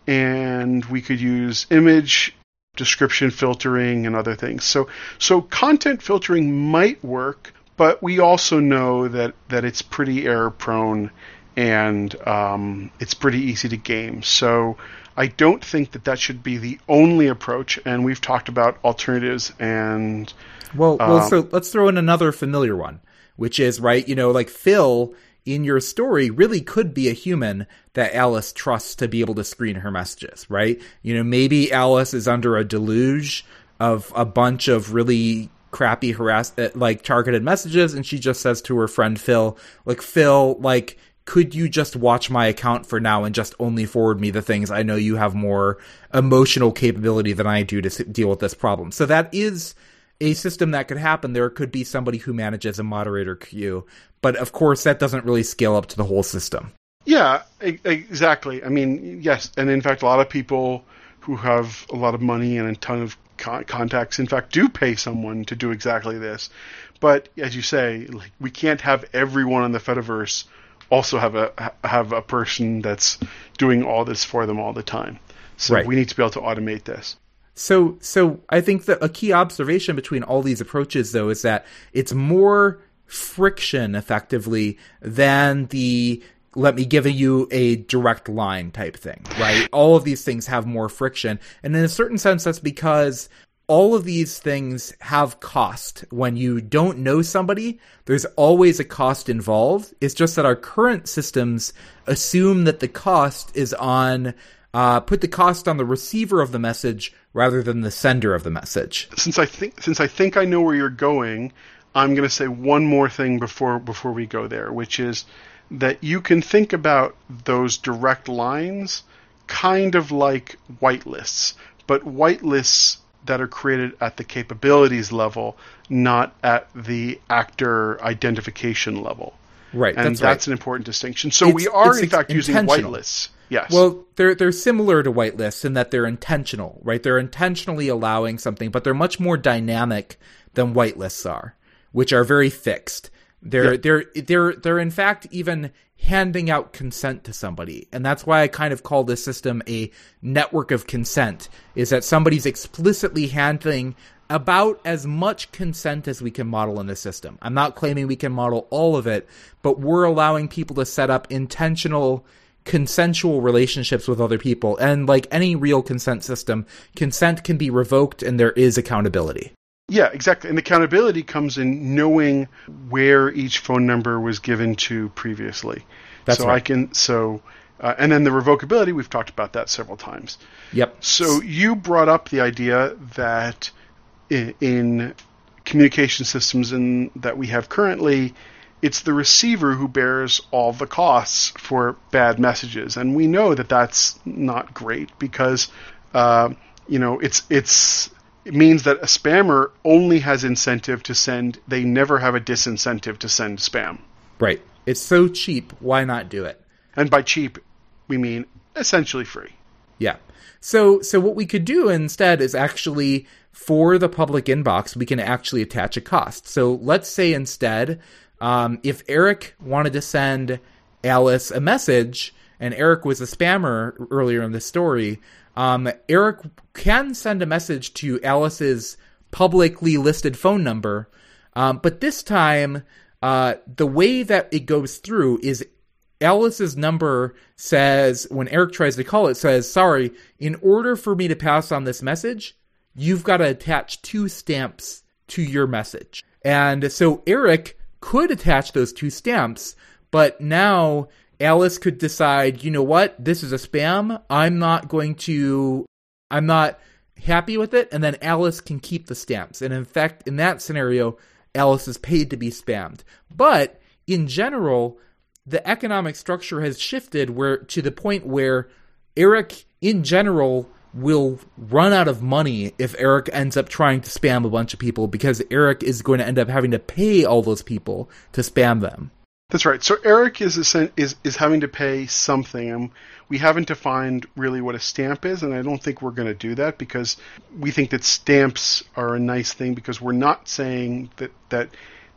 and we could use image description filtering and other things. So, so content filtering might work, but we also know that, that it's pretty error prone and um, it's pretty easy to game. So, I don't think that that should be the only approach. And we've talked about alternatives and well, well. Um, so let's throw in another familiar one which is right, you know, like Phil in your story really could be a human that Alice trusts to be able to screen her messages, right? You know, maybe Alice is under a deluge of a bunch of really crappy harass uh, like targeted messages and she just says to her friend Phil, like Phil, like could you just watch my account for now and just only forward me the things I know you have more emotional capability than I do to deal with this problem. So that is a system that could happen, there could be somebody who manages a moderator queue. But of course, that doesn't really scale up to the whole system. Yeah, exactly. I mean, yes, and in fact, a lot of people who have a lot of money and a ton of contacts, in fact, do pay someone to do exactly this. But as you say, like, we can't have everyone on the Fediverse also have a have a person that's doing all this for them all the time. So right. we need to be able to automate this. So, so I think that a key observation between all these approaches, though, is that it's more friction, effectively, than the let me give you a direct line type thing, right? all of these things have more friction, and in a certain sense, that's because all of these things have cost. When you don't know somebody, there's always a cost involved. It's just that our current systems assume that the cost is on uh, put the cost on the receiver of the message rather than the sender of the message. Since I think since I think I know where you're going, I'm going to say one more thing before before we go there, which is that you can think about those direct lines kind of like whitelists, but whitelists that are created at the capabilities level, not at the actor identification level. Right, and that's, that's right. an important distinction. So It's- we are in fact using whitelists. Yes. Well, they're they're similar to whitelists in that they're intentional, right? They're intentionally allowing something, but they're much more dynamic than whitelists are, which are very fixed. They're Yeah. they're they're they're in fact even handing out consent to somebody. And that's why I kind of call this system a network of consent is that somebody's explicitly handing about as much consent as we can model in the system. I'm not claiming we can model all of it, but we're allowing people to set up intentional consensual relationships with other people. And like any real consent system, consent can be revoked and there is accountability. Yeah, exactly. And accountability comes in knowing where each phone number was given to previously. That's so I can so uh, and then the revocability we've talked about that several times. Yep. So you brought up the idea that in, communication systems in, that we have currently, it's the receiver who bears all the costs for bad messages, and we know that that's not great because uh, you know it's it's it means that a spammer only has incentive to send; they never have a disincentive to send spam. Right. It's so cheap, why not do it? And by cheap, we mean essentially free. Yeah. So so what we could do instead is actually for the public inbox we can actually attach a cost. So let's say instead um, if Eric wanted to send Alice a message and Eric was a spammer earlier in the story, um, Eric can send a message to Alice's publicly listed phone number, um, but this time uh, the way that it goes through is Alice's number says, when Eric tries to call it, says, sorry, in order for me to pass on this message, you've got to attach two stamps to your message. And so Eric could attach those two stamps, but now Alice could decide, you know what, this is a spam. I'm not going to, I'm not happy with it. And then Alice can keep the stamps. And in fact, in that scenario, Alice is paid to be spammed. But in general, the economic structure has shifted where to the point where Eric in general will run out of money if Eric ends up trying to spam a bunch of people because Eric is going to end up having to pay all those people to spam them. That's right. So Eric is is is having to pay something. Um, we haven't defined really what a stamp is, and I don't think we're going to do that because we think that stamps are a nice thing because we're not saying that that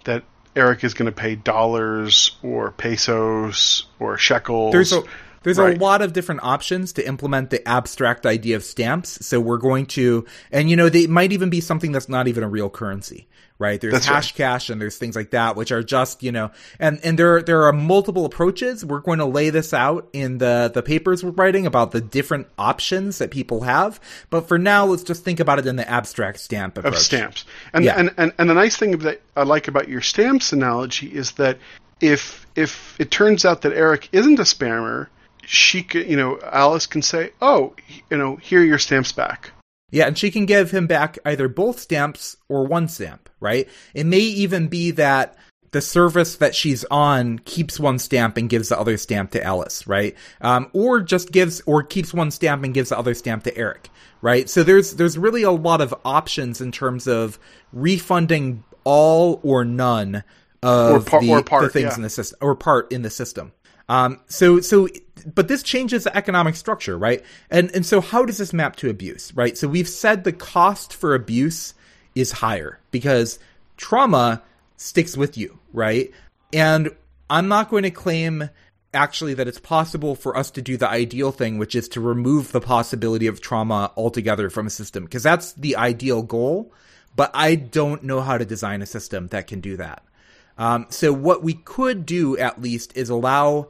that Eric is going to pay dollars or pesos or shekels. There's a there's Right. a lot of different options to implement the abstract idea of stamps. So we're going to, and you know, they might even be something that's not even a real currency, right? There's That's Hashcash and there's things like that, which are just, you know, and, and there, there are multiple approaches. We're going to lay this out in the, the papers we're writing about the different options that people have. But for now, let's just think about it in the abstract stamp approach. of stamps. And, Yeah. and and and the nice thing that I like about your stamps analogy is that if if it turns out that Eric isn't a spammer, she could, you know, Alice can say, "Oh, you know, here are your stamps back." Yeah, and she can give him back either both stamps or one stamp, right? It may even be that the service that she's on keeps one stamp and gives the other stamp to Alice, right? Um, or just gives or keeps one stamp and gives the other stamp to Eric, right? So there's there's really a lot of options in terms of refunding all or none of Or par- the, or part, the things yeah. in the system or part in the system. Um, so, so, but this changes the economic structure, right? And, and so how does this map to abuse, right? So we've said the cost for abuse is higher because trauma sticks with you, right? And I'm not going to claim actually that it's possible for us to do the ideal thing, which is to remove the possibility of trauma altogether from a system, because that's the ideal goal. But I don't know how to design a system that can do that. Um, so what we could do at least is allow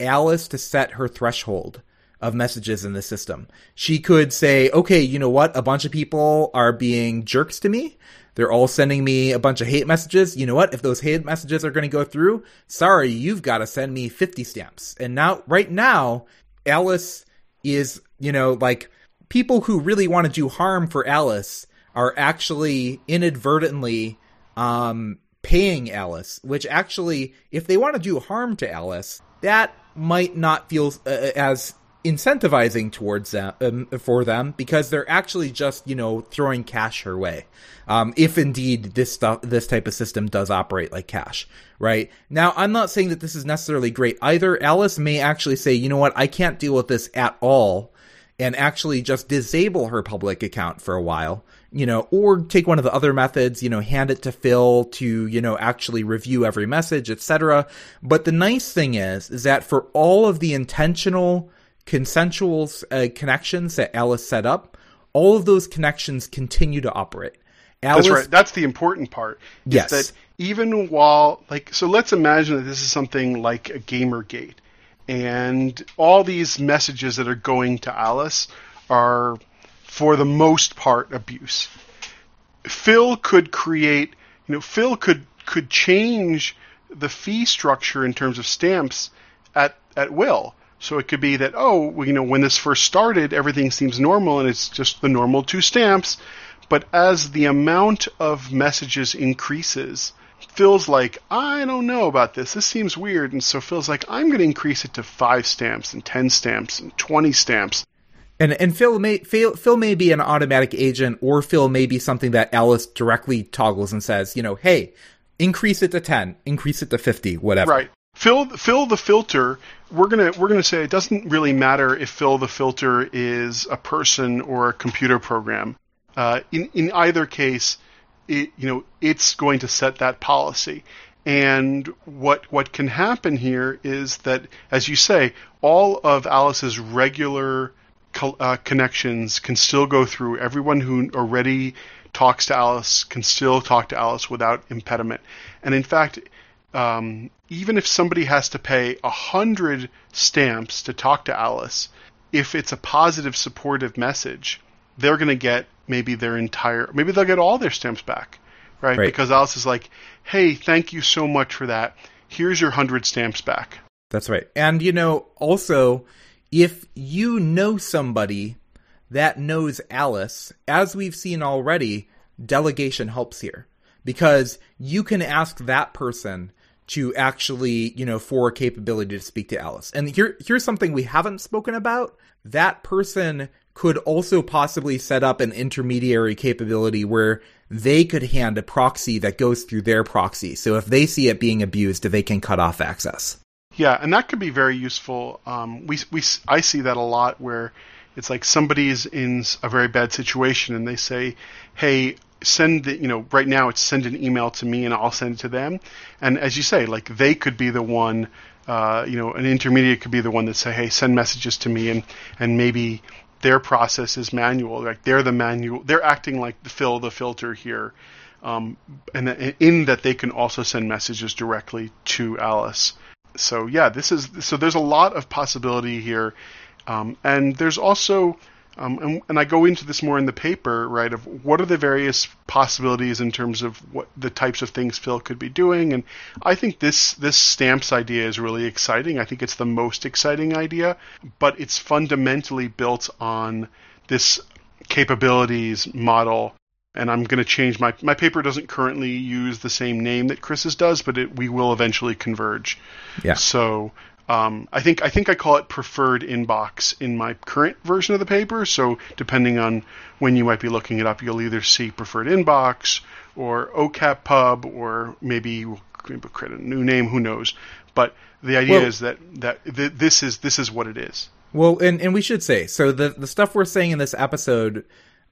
Alice to set her threshold of messages in the system. She could say, okay, you know what? A bunch of people are being jerks to me. They're all sending me a bunch of hate messages. You know what? If those hate messages are going to go through, sorry, you've got to send me 50 stamps. And now, right now, Alice is, you know, like people who really want to do harm for Alice are actually inadvertently um, paying Alice, which actually, if they want to do harm to Alice, that might not feel uh, as incentivizing towards them um, for them because they're actually just you know throwing cash her way. Um, if indeed this stuff this type of system does operate like cash right? Now i'm not saying that this is necessarily great either. Alice may actually say you know what? I can't deal with this at all and actually just disable her public account for a while you know, or take one of the other methods, you know, hand it to Phil to, you know, actually review every message, etc. But the nice thing is, is that for all of the intentional consensual uh, connections that Alice set up, all of those connections continue to operate. Alice, That's right. That's the important part. Yes. That even while, like, so let's imagine that this is something like a Gamergate, and all these messages that are going to Alice are, for the most part, abuse. Phil could create, you know, Phil could could change the fee structure in terms of stamps at at will. So it could be that, oh, you know, when this first started, everything seems normal and it's just the normal two stamps. But as the amount of messages increases, Phil's like, I don't know about this. This seems weird. And so Phil's like, I'm going to increase it to five stamps and 10 stamps and 20 stamps. And and Phil may Phil, Phil may be an automatic agent, or Phil may be something that Alice directly toggles and says, you know, hey, increase it to ten, increase it to fifty, whatever. Right. Phil Phil the filter. We're gonna we're gonna say it doesn't really matter if Phil the filter is a person or a computer program. Uh, in in either case, it you know it's going to set that policy. And what what can happen here is that, as you say, all of Alice's regular co- uh, connections can still go through. Everyone who already talks to Alice can still talk to Alice without impediment. And in fact, um, even if somebody has to pay a hundred stamps to talk to Alice, if it's a positive, supportive message, they're going to get maybe their entire, maybe they'll get all their stamps back, right? right? Because Alice is like, "Hey, thank you so much for that. Here's your hundred stamps back." That's right. And you know, also, if you know somebody that knows Alice, as we've seen already, delegation helps here because you can ask that person to actually, you know, for a capability to speak to Alice. And here here's something we haven't spoken about. That person could also possibly set up an intermediary capability where they could hand a proxy that goes through their proxy. So if they see it being abused, they can cut off access. Yeah, and that could be very useful. Um, we we I see that a lot where it's like somebody's in a very bad situation and they say, "Hey, send the, you know, right now it's send an email to me and I'll send it to them. And as you say, like they could be the one, uh, you know, an intermediate could be the one that say, hey, send messages to me and, and maybe their process is manual. Like they're the manual, they're acting like the Phil the filter here. Um, and in that they can also send messages directly to Alice. So yeah, this is, so there's a lot of possibility here. Um, and there's also, um, and, and, I go into this more in the paper, right? Of what are the various possibilities in terms of what the types of things Phil could be doing, and I think this this stamps idea is really exciting. I think it's the most exciting idea, but it's fundamentally built on this capabilities model. And I'm going to change my my paper doesn't currently use the same name that Chris's does, but it, we will eventually converge. Yeah. So um, I think I think I call it preferred inbox in my current version of the paper. So depending on when you might be looking it up, you'll either see preferred inbox or OcapPub, or maybe we'll create a new name. Who knows? But the idea well, is that that th- this is this is what it is. Well, and and we should say so the the stuff we're saying in this episode.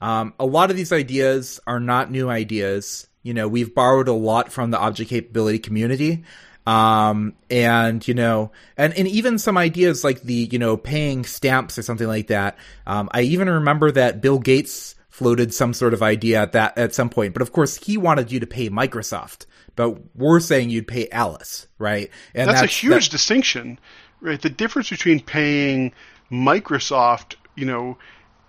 Um, a lot of these ideas are not new ideas. You know, we've borrowed a lot from the object capability community. Um, and you know, and, and even some ideas like the, you know, paying stamps or something like that. Um, I even remember that Bill Gates floated some sort of idea at that at some point, but of course he wanted you to pay Microsoft, but we're saying you'd pay Alice, right? And that's, that's a huge that, distinction, right? The difference between paying Microsoft, you know,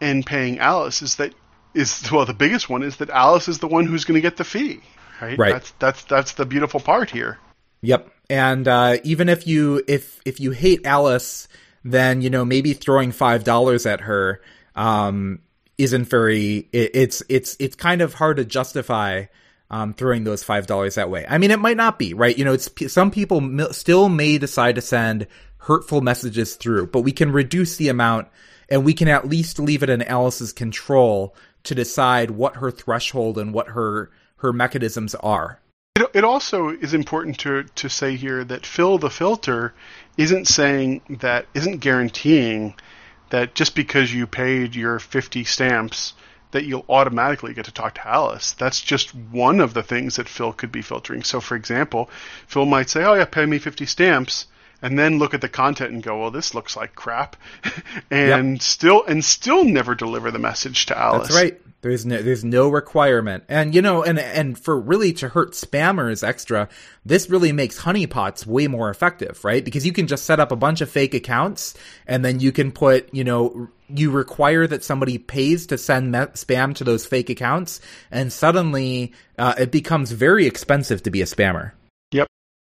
and paying Alice is that is well the biggest one is that Alice is the one who's going to get the fee, right? Right. That's that's that's the beautiful part here. Yep. And uh, even if you if if you hate Alice, then you know maybe throwing five dollars at her um, isn't very. It, it's it's it's kind of hard to justify um, throwing those five dollars that way. I mean, it might not be right. You know, it's some people still may decide to send hurtful messages through, but we can reduce the amount, and we can at least leave it in Alice's control to decide what her threshold and what her her mechanisms are. It, it also is important to to say here that Phil the filter isn't saying that isn't guaranteeing that just because you paid your 50 stamps that you'll automatically get to talk to Alice. That's just one of the things that Phil could be filtering. So, for example, Phil might say, "Oh yeah, pay me 50 stamps," and then look at the content and go, "Well, this looks like crap," and yep. still and still never deliver the message to Alice. That's right. There's no there's no requirement. And you know, and and for really to hurt spammers extra, this really makes honeypots way more effective, right? Because you can just set up a bunch of fake accounts and then you can put, you know, you require that somebody pays to send me- spam to those fake accounts and suddenly uh, it becomes very expensive to be a spammer.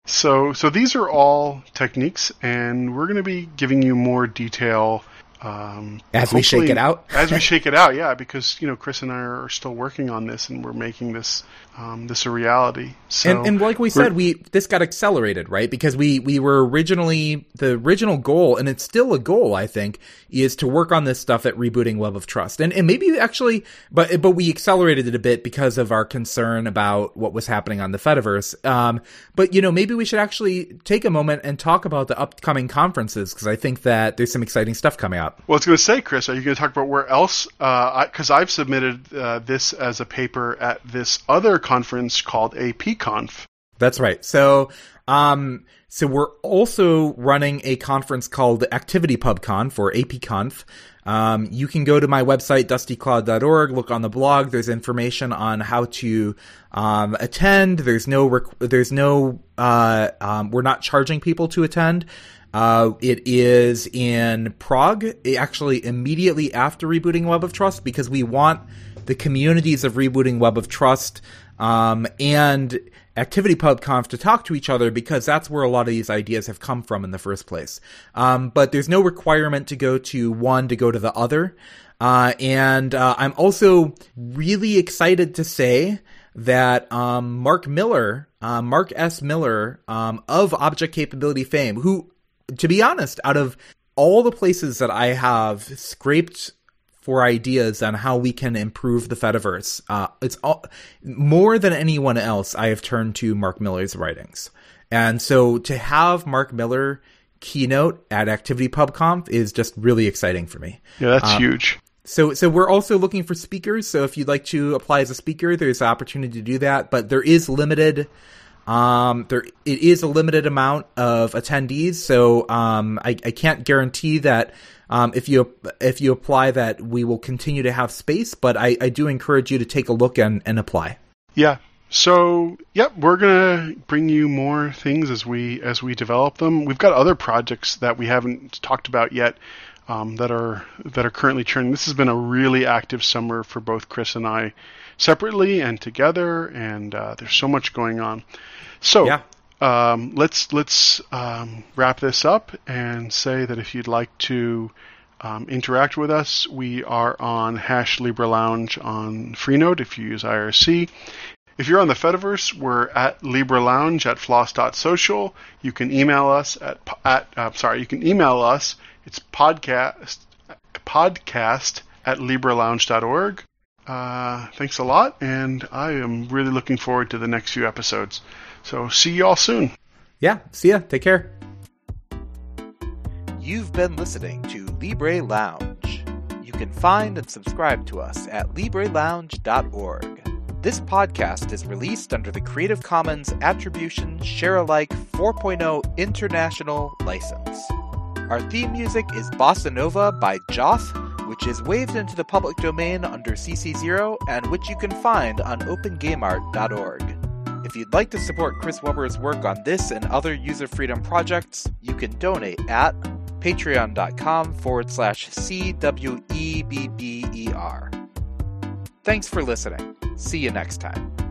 So so these are all techniques and we're going to be giving you more detail um, as we shake it out, as we shake it out, yeah, because you know Chris and I are still working on this, and we're making this um, this a reality. So and, and like we said, we this got accelerated, right? Because we we were originally the original goal, and it's still a goal, I think, is to work on this stuff at rebooting Web of Trust, and and maybe actually, but but we accelerated it a bit because of our concern about what was happening on the Fediverse. Um, but you know, maybe we should actually take a moment and talk about the upcoming conferences because I think that there's some exciting stuff coming up. Well, I was going to say, Chris, are you going to talk about where else? Because uh, I've submitted uh, this as a paper at this other conference called APConf. That's right. So, um, so we're also running a conference called ActivityPubConf or APConf. Um, you can go to my website, dustycloud.org, look on the blog. There's information on how to um, attend. There's no, rec- there's no, uh, um, we're not charging people to attend. Uh, it is in Prague, actually immediately after rebooting Web of Trust, because we want the communities of rebooting Web of Trust um, and ActivityPubConf to talk to each other because that's where a lot of these ideas have come from in the first place. Um, but there's no requirement to go to one to go to the other. Uh, and uh, I'm also really excited to say that um, Mark Miller, uh, Mark S. Miller um, of Object Capability fame, who to be honest, out of all the places that I have scraped for ideas on how we can improve the Fediverse, uh, it's all, more than anyone else. I have turned to Mark Miller's writings, and so to have Mark Miller keynote at ActivityPubConf is just really exciting for me. Yeah, that's um, huge. So, so we're also looking for speakers. So, if you'd like to apply as a speaker, there's an opportunity to do that. But there is limited um, there it is a limited amount of attendees, so um, I, I can't guarantee that um, if you if you apply that we will continue to have space, but I, I do encourage you to take a look and, and apply. Yeah. So yep, we're gonna bring you more things as we as we develop them. We've got other projects that we haven't talked about yet. Um, that are that are currently churning. This has been a really active summer for both Chris and I, separately and together, and uh, there's so much going on. So yeah. um, let's let's um, wrap this up and say that if you'd like to um, interact with us, we are on hash Libre Lounge on Freenode if you use IRC. If you're on the Fediverse, we're at Libre Lounge at floss.social. You can email us at at uh, sorry, you can email us. It's podcast podcast at librelounge.org. Uh, thanks a lot, and I am really looking forward to the next few episodes. So see you all soon. Yeah, see ya. Take care. You've been listening to Libre Lounge. You can find and subscribe to us at LibreLounge.org. This podcast is released under the Creative Commons Attribution Share Alike 4.0 International License. Our theme music is Bossa Nova by Joth, which is waived into the public domain under CC0 and which you can find on opengameart.org. If you'd like to support Chris Webber's work on this and other user freedom projects, you can donate at patreon.com forward slash CWEBBER. Thanks for listening. See you next time.